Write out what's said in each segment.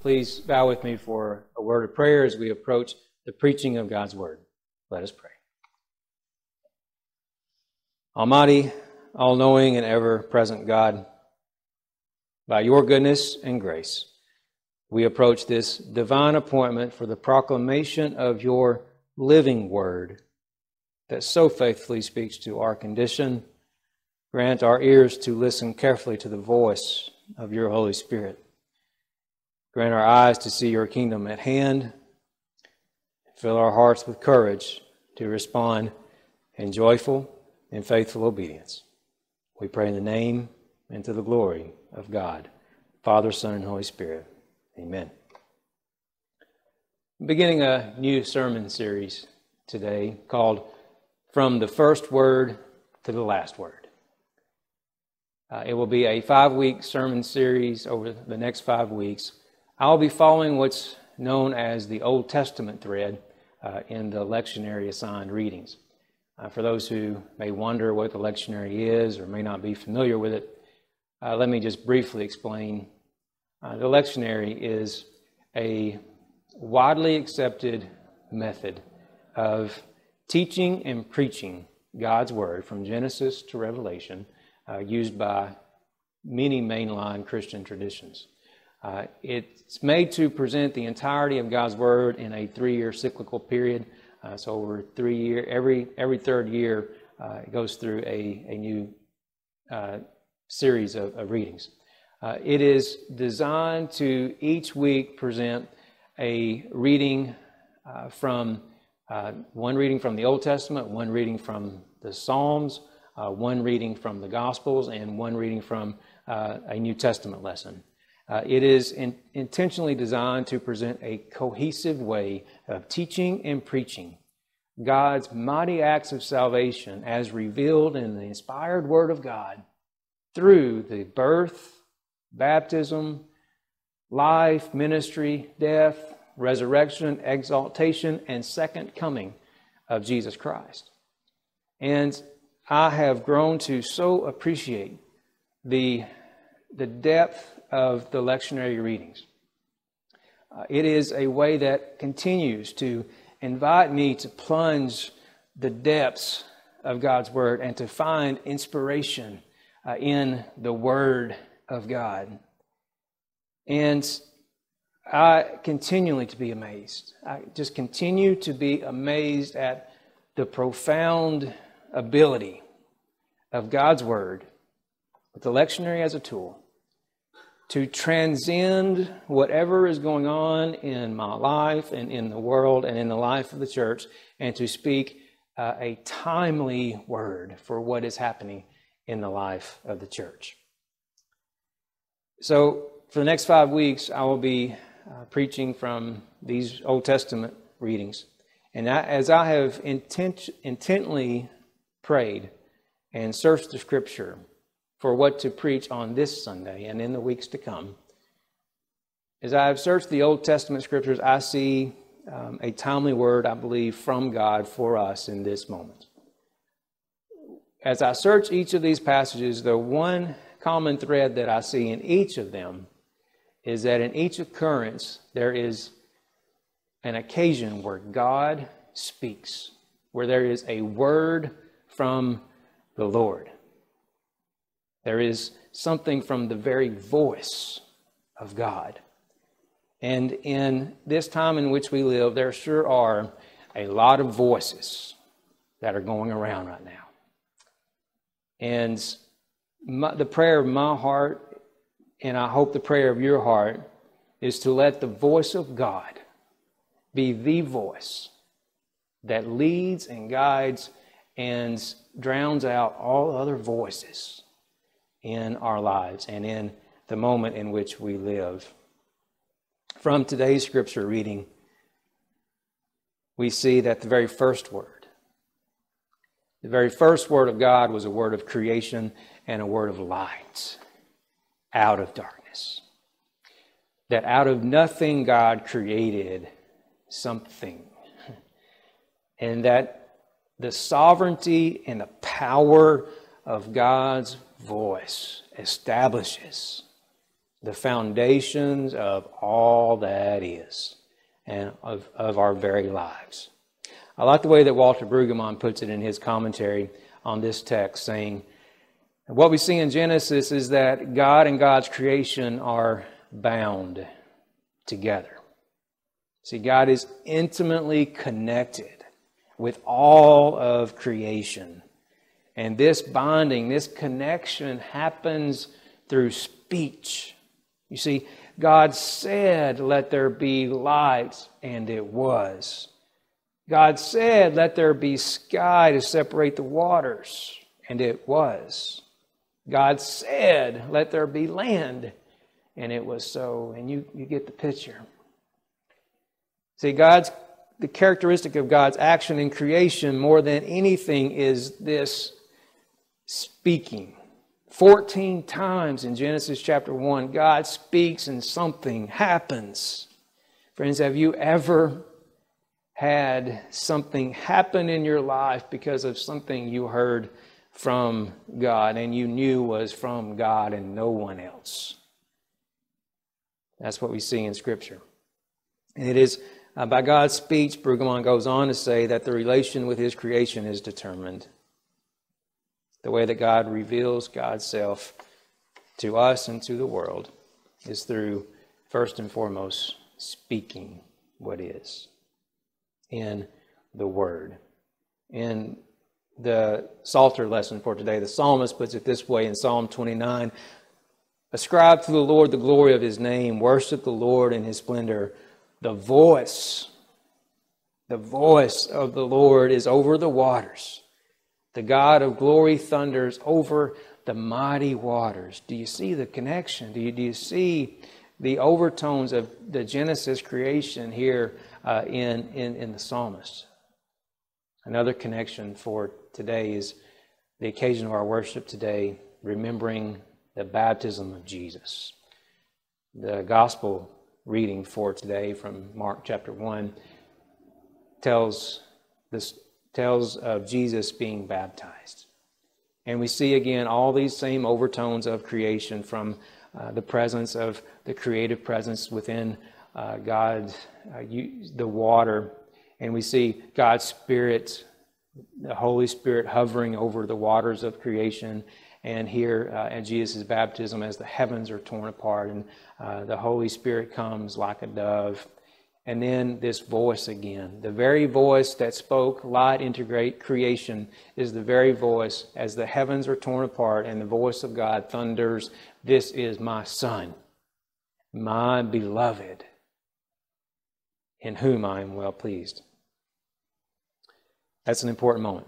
Please bow with me for a word of prayer as we approach the preaching of God's word. Let us pray. Almighty, all knowing, and ever present God, by your goodness and grace, we approach this divine appointment for the proclamation of your living word that so faithfully speaks to our condition. Grant our ears to listen carefully to the voice of your Holy Spirit. Grant our eyes to see your kingdom at hand. Fill our hearts with courage to respond in joyful and faithful obedience. We pray in the name and to the glory of God, Father, Son, and Holy Spirit. Amen. I'm beginning a new sermon series today called From the First Word to the Last Word. Uh, it will be a five week sermon series over the next five weeks. I'll be following what's known as the Old Testament thread uh, in the lectionary assigned readings. Uh, for those who may wonder what the lectionary is or may not be familiar with it, uh, let me just briefly explain. Uh, the lectionary is a widely accepted method of teaching and preaching God's Word from Genesis to Revelation, uh, used by many mainline Christian traditions. Uh, it's made to present the entirety of God's Word in a three-year cyclical period. Uh, so over three year, every every third year, uh, it goes through a a new uh, series of, of readings. Uh, it is designed to each week present a reading uh, from one reading from the Old Testament, one reading from the Psalms, one reading from the Gospels, and one reading from a New Testament lesson. Uh, it is in, intentionally designed to present a cohesive way of teaching and preaching God's mighty acts of salvation as revealed in the inspired Word of God through the birth, baptism, life, ministry, death, resurrection, exaltation, and second coming of Jesus Christ. And I have grown to so appreciate the, the depth of the lectionary readings. Uh, it is a way that continues to invite me to plunge the depths of God's Word and to find inspiration uh, in the Word of God. And I continually to be amazed. I just continue to be amazed at the profound ability of God's Word with the lectionary as a tool to transcend whatever is going on in my life and in the world and in the life of the church and to speak uh, a timely word for what is happening in the life of the church. So, for the next five weeks, I will be uh, preaching from these Old Testament readings. And I, as I have intent, intently prayed and searched the scripture, for what to preach on this Sunday and in the weeks to come. As I have searched the Old Testament scriptures, I see um, a timely word, I believe, from God for us in this moment. As I search each of these passages, the one common thread that I see in each of them is that in each occurrence, there is an occasion where God speaks, where there is a word from the Lord. There is something from the very voice of God. And in this time in which we live, there sure are a lot of voices that are going around right now. And my, the prayer of my heart, and I hope the prayer of your heart, is to let the voice of God be the voice that leads and guides and drowns out all other voices in our lives and in the moment in which we live. From today's scripture reading, we see that the very first word, the very first word of God was a word of creation and a word of light out of darkness. That out of nothing God created something. And that the sovereignty and the power of God's voice establishes the foundations of all that is and of, of our very lives. I like the way that Walter Brueggemann puts it in his commentary on this text, saying, What we see in Genesis is that God and God's creation are bound together. See, God is intimately connected with all of creation. And this bonding, this connection happens through speech. You see, God said, Let there be light, and it was. God said, Let there be sky to separate the waters, and it was. God said, Let there be land, and it was so. And you, you get the picture. See, God's the characteristic of God's action in creation more than anything is this speaking. 14 times in Genesis chapter 1, God speaks and something happens. Friends, have you ever had something happen in your life because of something you heard from God and you knew was from God and no one else? That's what we see in Scripture. And it is uh, by God's speech, Brueggemann goes on to say that the relation with his creation is determined the way that God reveals God's self to us and to the world is through, first and foremost, speaking what is in the Word. In the Psalter lesson for today, the psalmist puts it this way in Psalm 29 Ascribe to the Lord the glory of his name, worship the Lord in his splendor. The voice, the voice of the Lord is over the waters. The God of glory thunders over the mighty waters. Do you see the connection? Do you, do you see the overtones of the Genesis creation here uh, in, in, in the psalmist? Another connection for today is the occasion of our worship today, remembering the baptism of Jesus. The gospel reading for today from Mark chapter 1 tells this tells of Jesus being baptized. And we see again all these same overtones of creation from uh, the presence of the creative presence within uh, God, uh, you, the water, and we see God's Spirit, the Holy Spirit hovering over the waters of creation. And here uh, at Jesus' baptism, as the heavens are torn apart and uh, the Holy Spirit comes like a dove and then this voice again. The very voice that spoke light into great creation is the very voice as the heavens are torn apart and the voice of God thunders, This is my Son, my beloved, in whom I am well pleased. That's an important moment.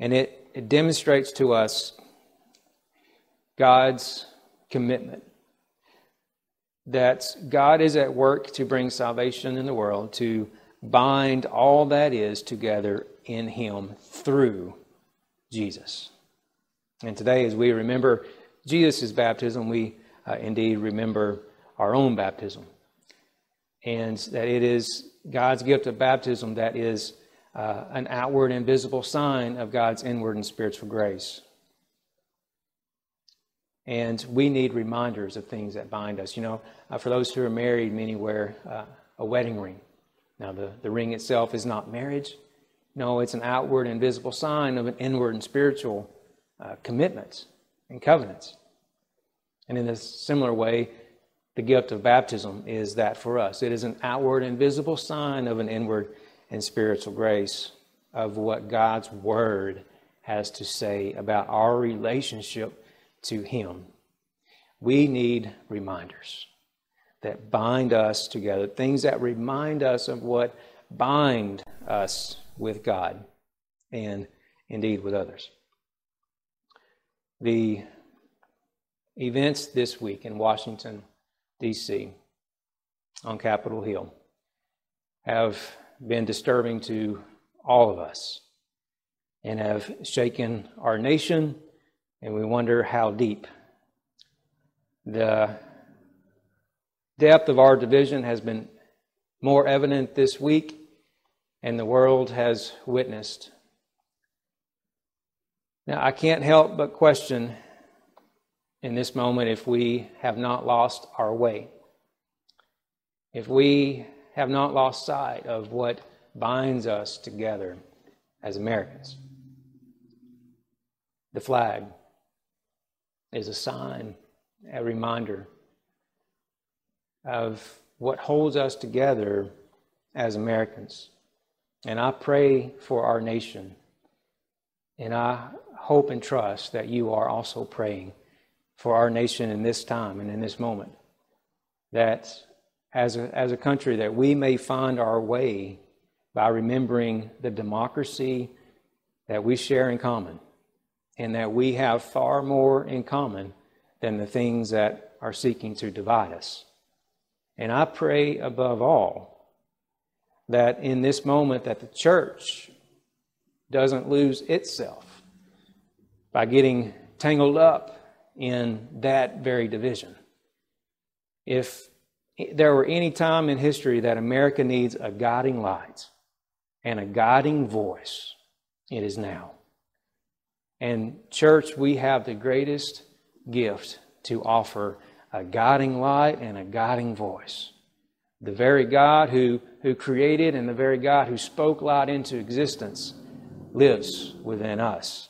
And it, it demonstrates to us God's commitment that God is at work to bring salvation in the world, to bind all that is together in Him through Jesus. And today, as we remember Jesus' baptism, we uh, indeed remember our own baptism. And that it is God's gift of baptism that is uh, an outward and visible sign of God's inward and spiritual grace. And we need reminders of things that bind us. You know, uh, for those who are married, many wear uh, a wedding ring. Now, the, the ring itself is not marriage. No, it's an outward and visible sign of an inward and spiritual uh, commitment and covenants. And in a similar way, the gift of baptism is that for us. It is an outward and visible sign of an inward and spiritual grace of what God's Word has to say about our relationship to Him. We need reminders that bind us together, things that remind us of what bind us with God and indeed with others. The events this week in Washington, D.C., on Capitol Hill, have been disturbing to all of us and have shaken our nation and we wonder how deep. The depth of our division has been more evident this week, and the world has witnessed. Now, I can't help but question in this moment if we have not lost our way, if we have not lost sight of what binds us together as Americans. The flag is a sign, a reminder of what holds us together as Americans. And I pray for our nation. And I hope and trust that you are also praying for our nation in this time and in this moment. That as a, as a country, that we may find our way by remembering the democracy that we share in common and that we have far more in common than the things that are seeking to divide us. And I pray above all that in this moment that the church doesn't lose itself by getting tangled up in that very division. If there were any time in history that America needs a guiding light and a guiding voice, it is now. And, church, we have the greatest gift to offer a guiding light and a guiding voice. The very God who, who created and the very God who spoke light into existence lives within us.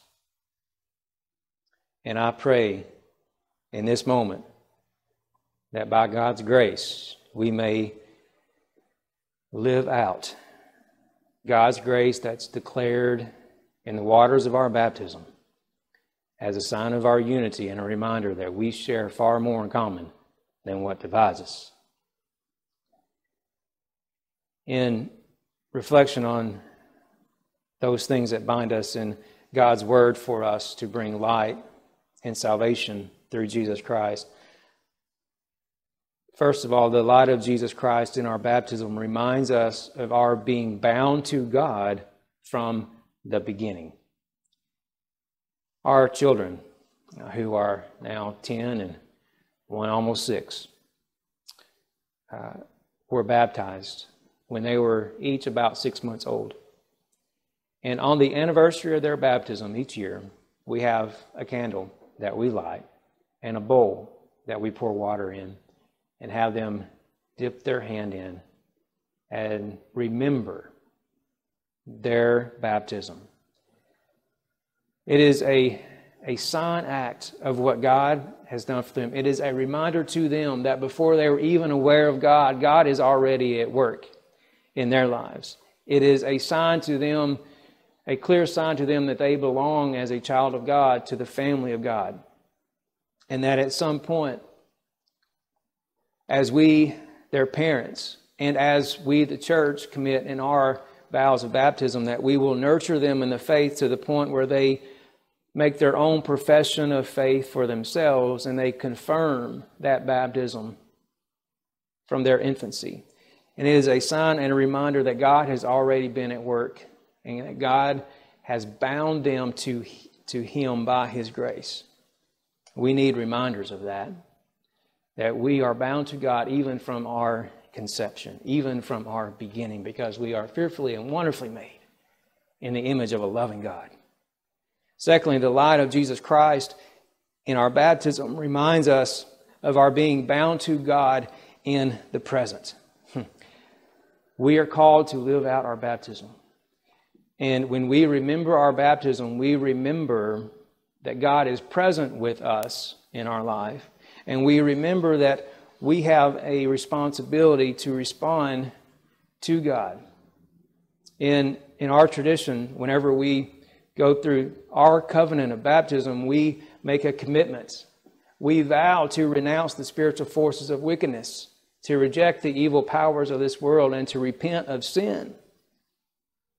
And I pray in this moment that by God's grace we may live out God's grace that's declared in the waters of our baptism as a sign of our unity and a reminder that we share far more in common than what divides us. In reflection on those things that bind us in God's word for us to bring light and salvation through Jesus Christ. First of all, the light of Jesus Christ in our baptism reminds us of our being bound to God from the beginning. Our children, uh, who are now 10 and one almost six, uh, were baptized when they were each about six months old. And on the anniversary of their baptism each year, we have a candle that we light and a bowl that we pour water in and have them dip their hand in and remember their baptism. It is a, a sign act of what God has done for them. It is a reminder to them that before they were even aware of God, God is already at work in their lives. It is a sign to them, a clear sign to them that they belong as a child of God to the family of God. And that at some point, as we, their parents, and as we, the church, commit in our vows of baptism, that we will nurture them in the faith to the point where they make their own profession of faith for themselves and they confirm that baptism from their infancy. And it is a sign and a reminder that God has already been at work and that God has bound them to, to Him by His grace. We need reminders of that. That we are bound to God even from our conception, even from our beginning, because we are fearfully and wonderfully made in the image of a loving God. Secondly, the light of Jesus Christ in our baptism reminds us of our being bound to God in the present. Hmm. We are called to live out our baptism. And when we remember our baptism, we remember that God is present with us in our life. And we remember that we have a responsibility to respond to God. In, in our tradition, whenever we go through our covenant of baptism, we make a commitment. We vow to renounce the spiritual forces of wickedness, to reject the evil powers of this world, and to repent of sin.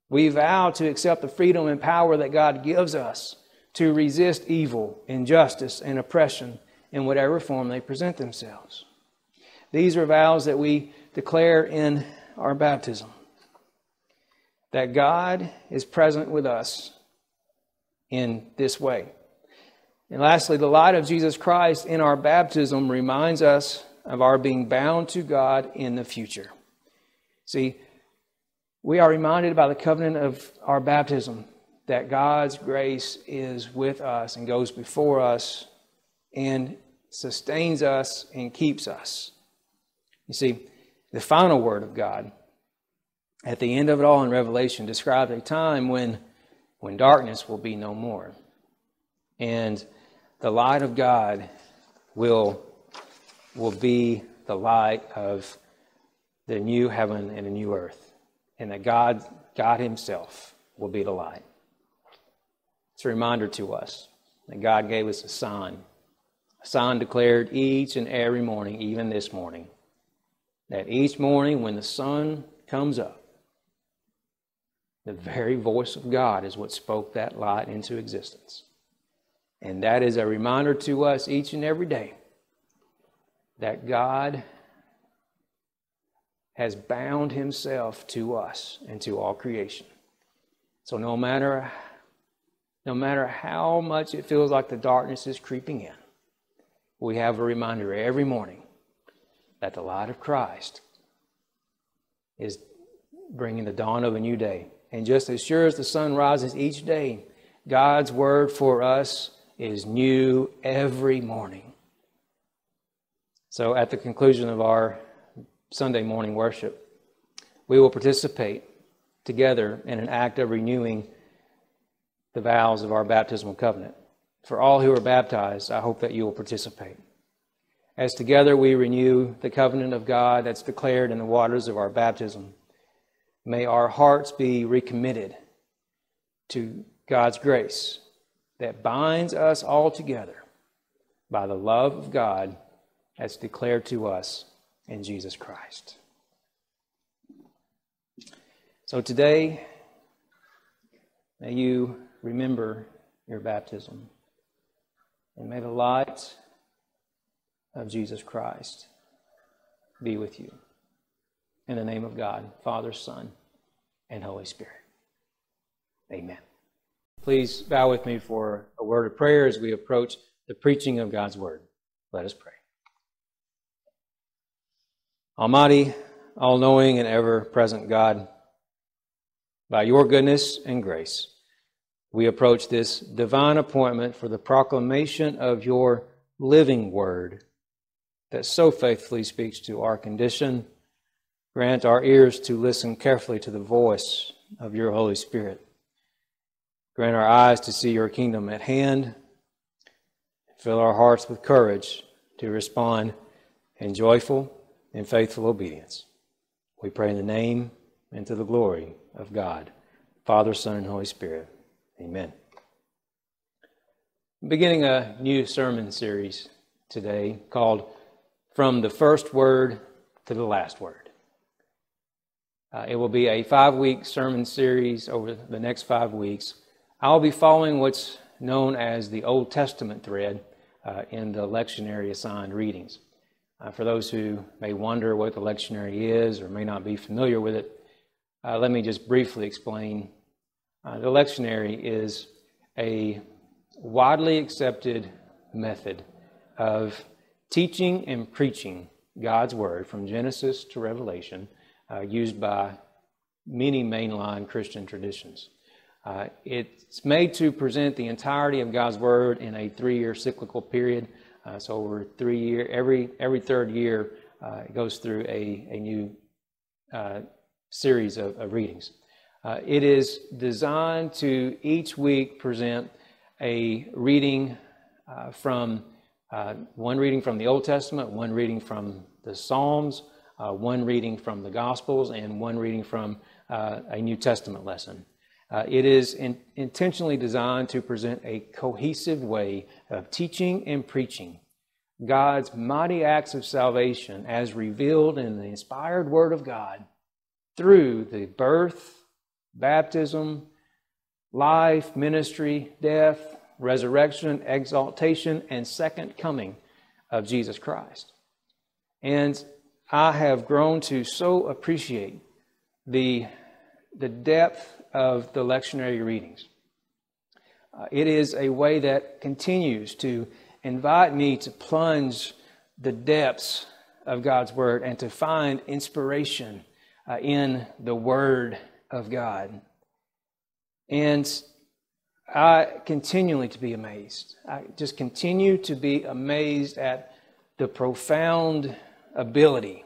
We vow to accept the freedom and power that God gives us to resist evil, injustice, and oppression in whatever form they present themselves. These are vows that we declare in our baptism that God is present with us in this way. And lastly, the light of Jesus Christ in our baptism reminds us of our being bound to God in the future. See, we are reminded by the covenant of our baptism that God's grace is with us and goes before us, and sustains us and keeps us. You see, the final word of God at the end of it all in Revelation describes a time when, when darkness will be no more. And the light of God will, will be the light of the new heaven and the new earth. And that God, God Himself will be the light. It's a reminder to us that God gave us a sign, a sign declared each and every morning, even this morning, that each morning when the sun comes up, the very voice of God is what spoke that light into existence. And that is a reminder to us each and every day that God has bound himself to us and to all creation. So no matter no matter how much it feels like the darkness is creeping in, we have a reminder every morning that the light of Christ is bringing the dawn of a new day. And just as sure as the sun rises each day, God's word for us is new every morning. So at the conclusion of our Sunday morning worship, we will participate together in an act of renewing the vows of our baptismal covenant. For all who are baptized, I hope that you will participate. As together we renew the covenant of God that's declared in the waters of our baptism, may our hearts be recommitted to God's grace that binds us all together by the love of God as declared to us in Jesus Christ. So today, may you remember your baptism. And may the light of Jesus Christ be with you. In the name of God, Father, Son, and Holy Spirit. Amen. Please bow with me for a word of prayer as we approach the preaching of God's word. Let us pray. Almighty, all knowing, and ever present God, by your goodness and grace, we approach this divine appointment for the proclamation of your living word that so faithfully speaks to our condition. Grant our ears to listen carefully to the voice of your Holy Spirit. Grant our eyes to see your kingdom at hand. Fill our hearts with courage to respond in joyful and faithful obedience. We pray in the name and to the glory of God, Father, Son, and Holy Spirit. Amen. I'm beginning a new sermon series today called From the First Word to the Last Word. Uh, it will be a five week sermon series over the next five weeks. I'll be following what's known as the Old Testament thread uh, in the lectionary assigned readings. Uh, for those who may wonder what the lectionary is or may not be familiar with it, uh, let me just briefly explain uh, the lectionary is a widely accepted method of teaching and preaching God's Word from Genesis to Revelation, uh, used by many mainline Christian traditions. Uh, it's made to present the entirety of God's Word in a three-year cyclical period. Uh, so over three year, every every third year, uh, it goes through a a new uh, series of, of readings. Uh, it is designed to each week present a reading from one reading from the Old Testament, one reading from the Psalms, uh, one reading from the Gospels, and one reading from uh, a New Testament lesson. Uh, it is in, intentionally designed to present a cohesive way of teaching and preaching God's mighty acts of salvation as revealed in the inspired Word of God through the birth, baptism, life, ministry, death, resurrection, exaltation, and second coming of Jesus Christ. And I have grown to so appreciate the, the depth of the lectionary readings. Uh, it is a way that continues to invite me to plunge the depths of God's Word and to find inspiration uh, in the Word of God. And I continually to be amazed. I just continue to be amazed at the profound ability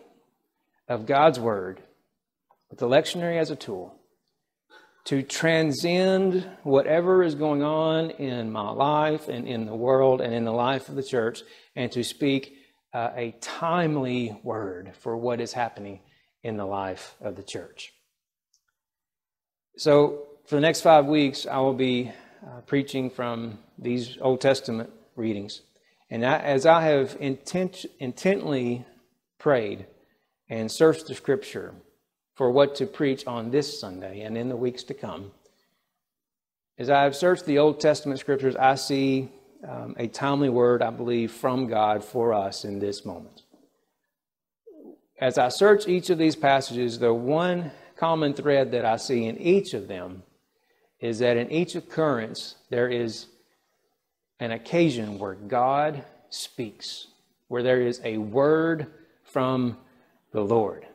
of God's Word, with the lectionary as a tool, to transcend whatever is going on in my life and in the world and in the life of the church, and to speak uh, a timely word for what is happening in the life of the church. So, for the next five weeks, I will be uh, preaching from these Old Testament readings. And I, as I have intent, intently prayed and searched the scripture for what to preach on this Sunday and in the weeks to come, as I have searched the Old Testament scriptures, I see um, a timely word, I believe, from God for us in this moment. As I search each of these passages, the one common thread that I see in each of them is that in each occurrence, there is an occasion where God speaks, where there is a word from the Lord.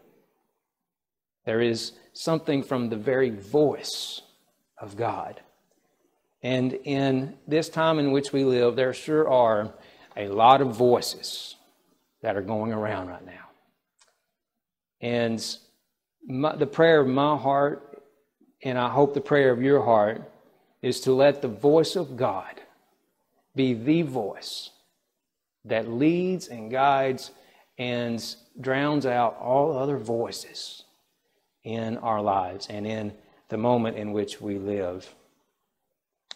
There is something from the very voice of God. And in this time in which we live, there sure are a lot of voices that are going around right now. And my, the prayer of my heart, and I hope the prayer of your heart, is to let the voice of God be the voice that leads and guides and drowns out all other voices in our lives and in the moment in which we live.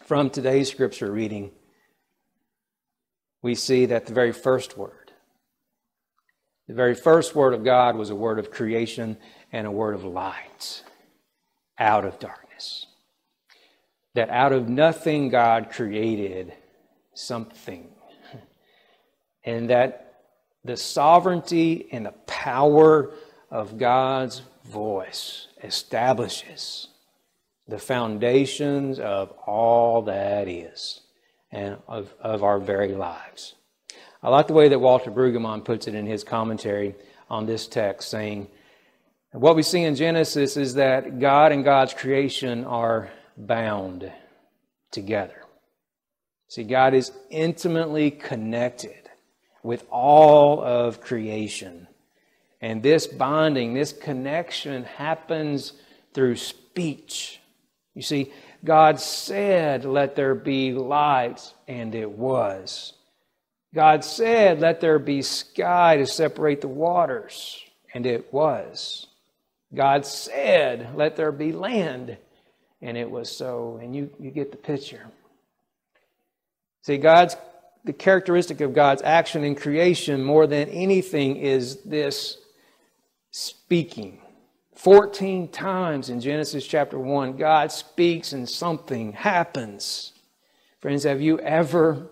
From today's scripture reading, we see that the very first word, the very first word of God was a word of creation and a word of light out of darkness. That out of nothing, God created something. And that the sovereignty and the power of God's voice establishes the foundations of all that is and of, of our very lives. I like the way that Walter Brueggemann puts it in his commentary on this text, saying, What we see in Genesis is that God and God's creation are bound together. See, God is intimately connected with all of creation. And this bonding, this connection happens through speech. You see, God said, Let there be light, and it was. God said, Let there be sky to separate the waters, and it was. God said, Let there be land, and it was so. And you, you get the picture. See, God's the characteristic of God's action in creation more than anything is this speaking. 14 times in Genesis chapter 1, God speaks and something happens. Friends, have you ever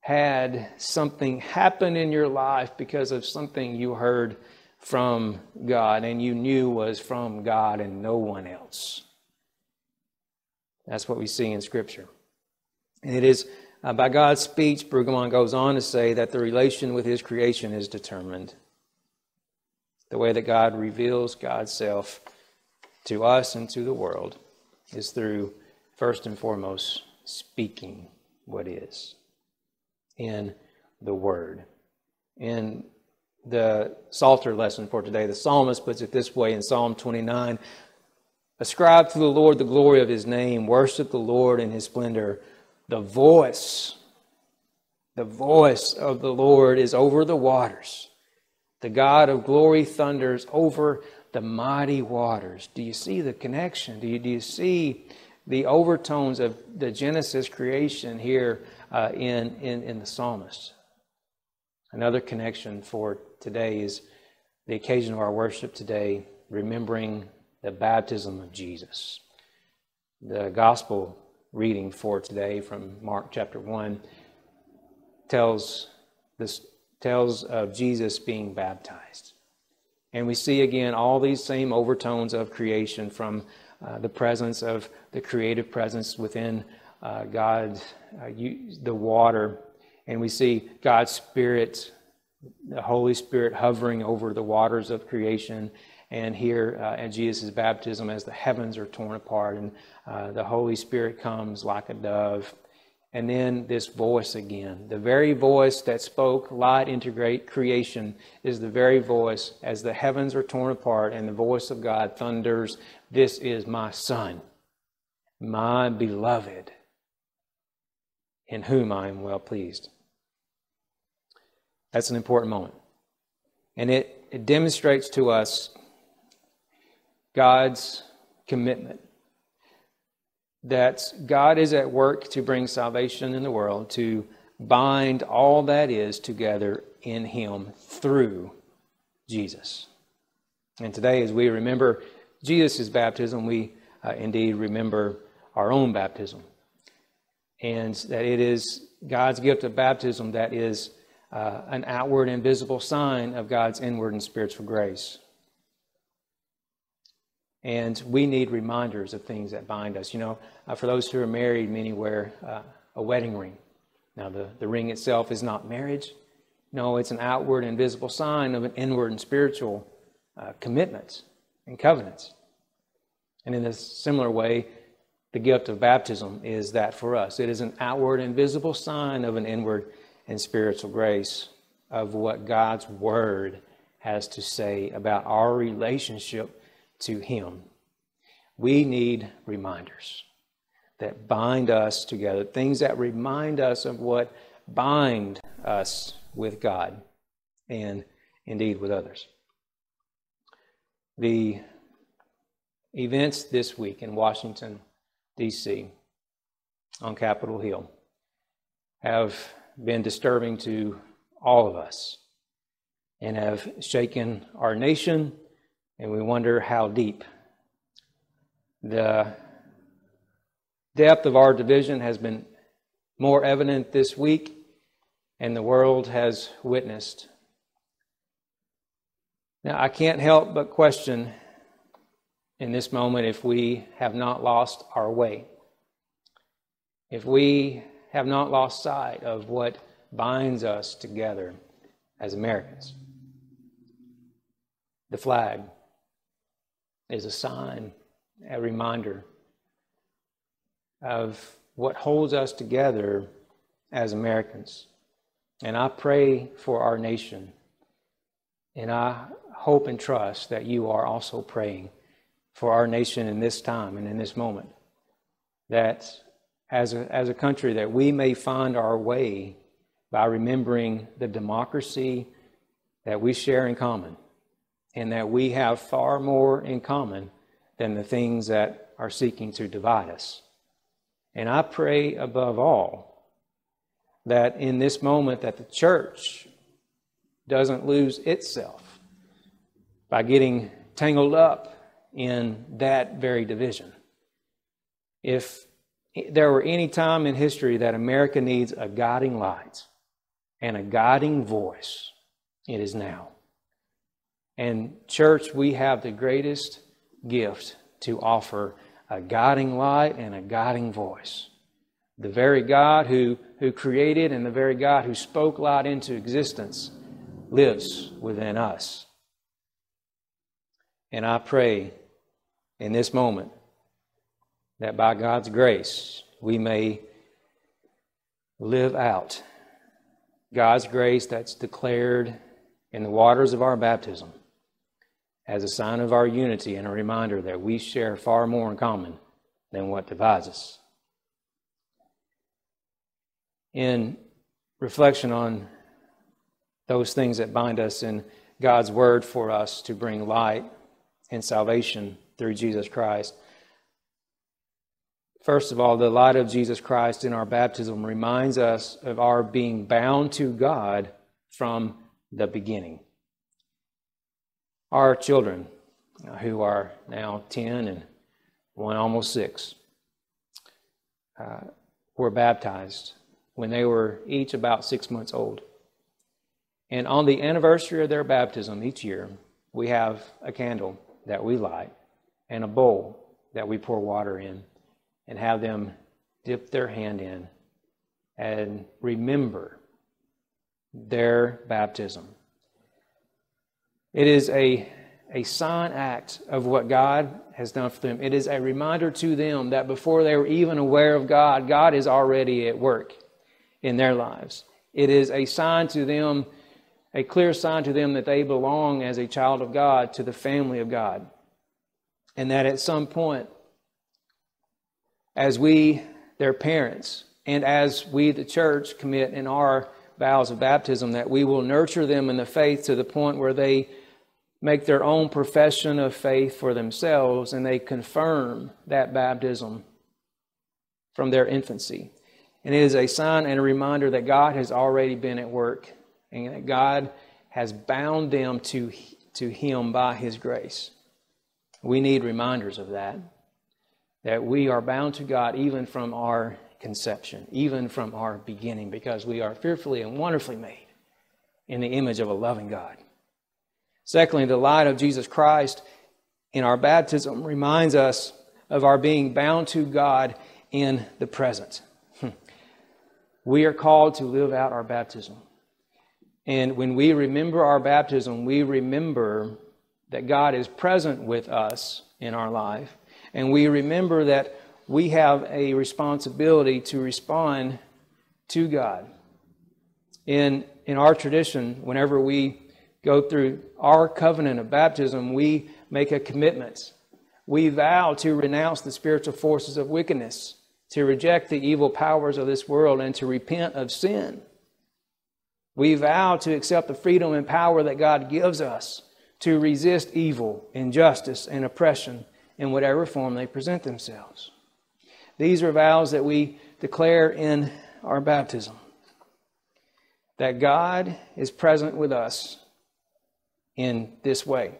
had something happen in your life because of something you heard from God and you knew was from God and no one else? That's what we see in Scripture. And it is uh, by God's speech, Brueggemann goes on to say that the relation with his creation is determined. The way that God reveals God's self to us and to the world is through, first and foremost, speaking what is in the Word. In the Psalter lesson for today, the psalmist puts it this way in Psalm 29 Ascribe to the Lord the glory of his name, worship the Lord in his splendor. The voice, the voice of the Lord is over the waters. The God of glory thunders over the mighty waters. Do you see the connection? Do you, do you see the overtones of the Genesis creation here uh, in, in, in the psalmist? Another connection for today is the occasion of our worship today, remembering the baptism of Jesus. The gospel reading for today from Mark chapter 1 tells this tells of Jesus being baptized. And we see again all these same overtones of creation from uh, the presence of the creative presence within uh, God, uh, you, the water, and we see God's Spirit, the Holy Spirit hovering over the waters of creation, and here uh, at Jesus' baptism as the heavens are torn apart and uh, the Holy Spirit comes like a dove. And then this voice again. The very voice that spoke light into great creation is the very voice as the heavens are torn apart and the voice of God thunders, This is my Son, my beloved, in whom I am well pleased. That's an important moment. And it, it demonstrates to us God's commitment that God is at work to bring salvation in the world, to bind all that is together in Him through Jesus. And today, as we remember Jesus' baptism, we uh, indeed remember our own baptism. And that it is God's gift of baptism that is uh, an outward and visible sign of God's inward and spiritual grace. And we need reminders of things that bind us. You know, uh, for those who are married, many wear uh, a wedding ring. Now, the, the ring itself is not marriage. No, it's an outward and visible sign of an inward and spiritual uh, commitment and covenants. And in a similar way, the gift of baptism is that for us. It is an outward and visible sign of an inward and spiritual grace of what God's Word has to say about our relationship to Him. We need reminders that bind us together, things that remind us of what bind us with God and indeed with others. The events this week in Washington, D.C., on Capitol Hill, have been disturbing to all of us and have shaken our nation and we wonder how deep. The depth of our division has been more evident this week, and the world has witnessed. Now, I can't help but question in this moment if we have not lost our way, if we have not lost sight of what binds us together as Americans. The flag, is a sign, a reminder of what holds us together as Americans. And I pray for our nation. And I hope and trust that you are also praying for our nation in this time and in this moment. That as a, as a country, that we may find our way by remembering the democracy that we share in common and that we have far more in common than the things that are seeking to divide us. And I pray above all that in this moment that the church doesn't lose itself by getting tangled up in that very division. If there were any time in history that America needs a guiding light and a guiding voice, it is now. And, church, we have the greatest gift to offer a guiding light and a guiding voice. The very God who, who created and the very God who spoke light into existence lives within us. And I pray in this moment that by God's grace we may live out God's grace that's declared in the waters of our baptism as a sign of our unity and a reminder that we share far more in common than what divides us. In reflection on those things that bind us in God's word for us to bring light and salvation through Jesus Christ. First of all, the light of Jesus Christ in our baptism reminds us of our being bound to God from the beginning. Our children, uh, who are now 10 and one almost six, uh, were baptized when they were each about six months old. And on the anniversary of their baptism each year, we have a candle that we light and a bowl that we pour water in and have them dip their hand in and remember their baptism. It is a a sign act of what God has done for them. It is a reminder to them that before they were even aware of God, God is already at work in their lives. It is a sign to them, a clear sign to them that they belong as a child of God to the family of God. And that at some point, as we, their parents, and as we, the church, commit in our vows of baptism, that we will nurture them in the faith to the point where they make their own profession of faith for themselves and they confirm that baptism from their infancy. And it is a sign and a reminder that God has already been at work and that God has bound them to, to Him by His grace. We need reminders of that, that we are bound to God even from our conception, even from our beginning, because we are fearfully and wonderfully made in the image of a loving God. Secondly, the light of Jesus Christ in our baptism reminds us of our being bound to God in the present. Hmm. We are called to live out our baptism. And when we remember our baptism, we remember that God is present with us in our life. And we remember that we have a responsibility to respond to God. In, in our tradition, whenever we go through our covenant of baptism, we make a commitment. We vow to renounce the spiritual forces of wickedness, to reject the evil powers of this world, and to repent of sin. We vow to accept the freedom and power that God gives us to resist evil, injustice, and oppression in whatever form they present themselves. These are vows that we declare in our baptism that God is present with us in this way.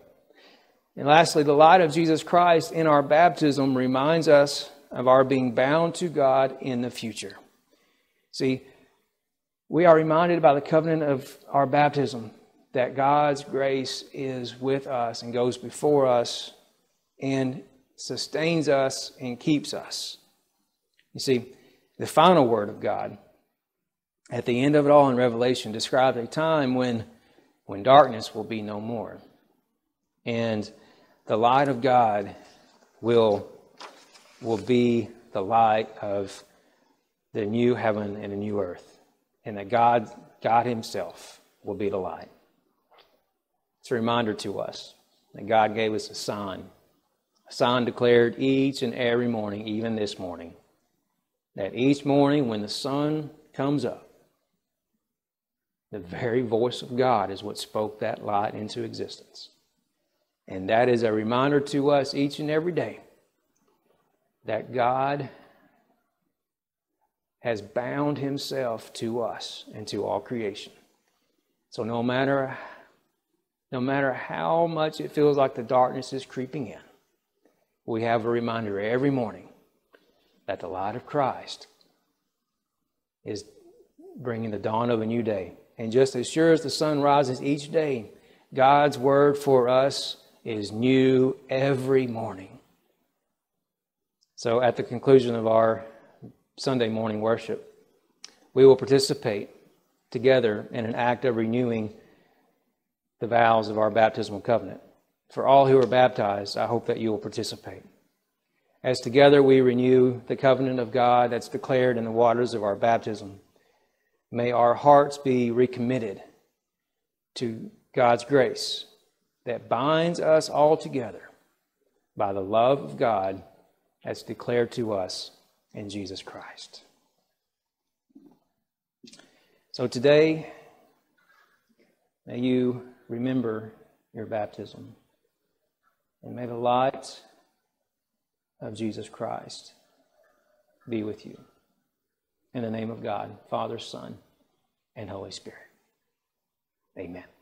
And lastly, the light of Jesus Christ in our baptism reminds us of our being bound to God in the future. See, we are reminded by the covenant of our baptism that God's grace is with us and goes before us and sustains us and keeps us. You see, the final word of God at the end of it all in Revelation describes a time when when darkness will be no more. And the light of God will, will be the light of the new heaven and the new earth. And that God, God Himself will be the light. It's a reminder to us that God gave us a sign, a sign declared each and every morning, even this morning, that each morning when the sun comes up, the very voice of God is what spoke that light into existence. And that is a reminder to us each and every day that God has bound himself to us and to all creation. So no matter no matter how much it feels like the darkness is creeping in, we have a reminder every morning that the light of Christ is bringing the dawn of a new day and just as sure as the sun rises each day, God's word for us is new every morning. So at the conclusion of our Sunday morning worship, we will participate together in an act of renewing the vows of our baptismal covenant. For all who are baptized, I hope that you will participate. As together we renew the covenant of God that's declared in the waters of our baptism. May our hearts be recommitted to God's grace that binds us all together by the love of God as declared to us in Jesus Christ. So today, may you remember your baptism, and may the light of Jesus Christ be with you. In the name of God, Father, Son, and Holy Spirit. Amen.